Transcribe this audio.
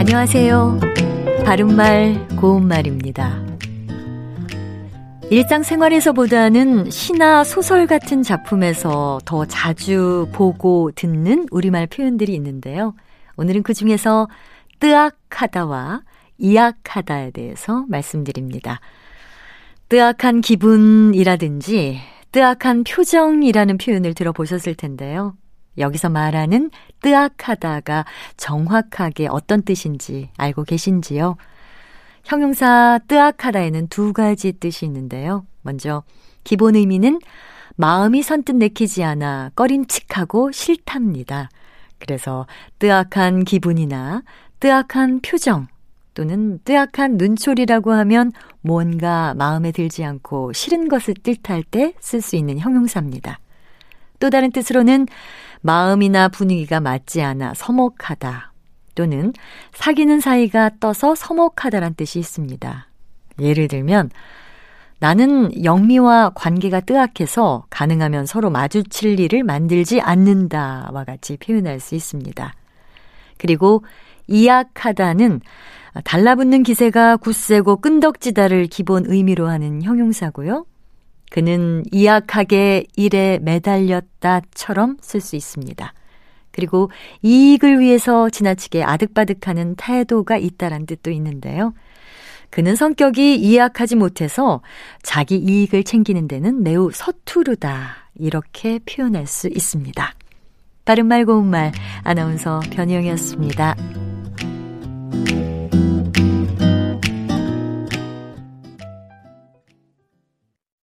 안녕하세요. 바른말, 고운말입니다. 일상생활에서보다는 시나 소설 같은 작품에서 더 자주 보고 듣는 우리말 표현들이 있는데요. 오늘은 그 중에서 뜨악하다와 이악하다에 대해서 말씀드립니다. 뜨악한 기분이라든지 뜨악한 표정이라는 표현을 들어보셨을 텐데요. 여기서 말하는 뜨악하다가 정확하게 어떤 뜻인지 알고 계신지요? 형용사 뜨악하다에는 두 가지 뜻이 있는데요. 먼저 기본 의미는 마음이 선뜻 내키지 않아 꺼림칙하고 싫답니다. 그래서 뜨악한 기분이나 뜨악한 표정 또는 뜨악한 눈초리라고 하면 뭔가 마음에 들지 않고 싫은 것을 뜻할 때 쓸 수 있는 형용사입니다. 또 다른 뜻으로는 마음이나 분위기가 맞지 않아 서먹하다 또는 사귀는 사이가 떠서 서먹하다란 뜻이 있습니다. 예를 들면 나는 영미와 관계가 뜨악해서 가능하면 서로 마주칠 일을 만들지 않는다와 같이 표현할 수 있습니다. 그리고 이약하다는 달라붙는 기세가 굳세고 끈덕지다를 기본 의미로 하는 형용사고요. 그는 이약하게 일에 매달렸다처럼 쓸 수 있습니다. 그리고 이익을 위해서 지나치게 아득바득하는 태도가 있다란 뜻도 있는데요. 그는 성격이 이약하지 못해서 자기 이익을 챙기는 데는 매우 서투르다. 이렇게 표현할 수 있습니다. 바른말 고운 말 아나운서 변희영이었습니다.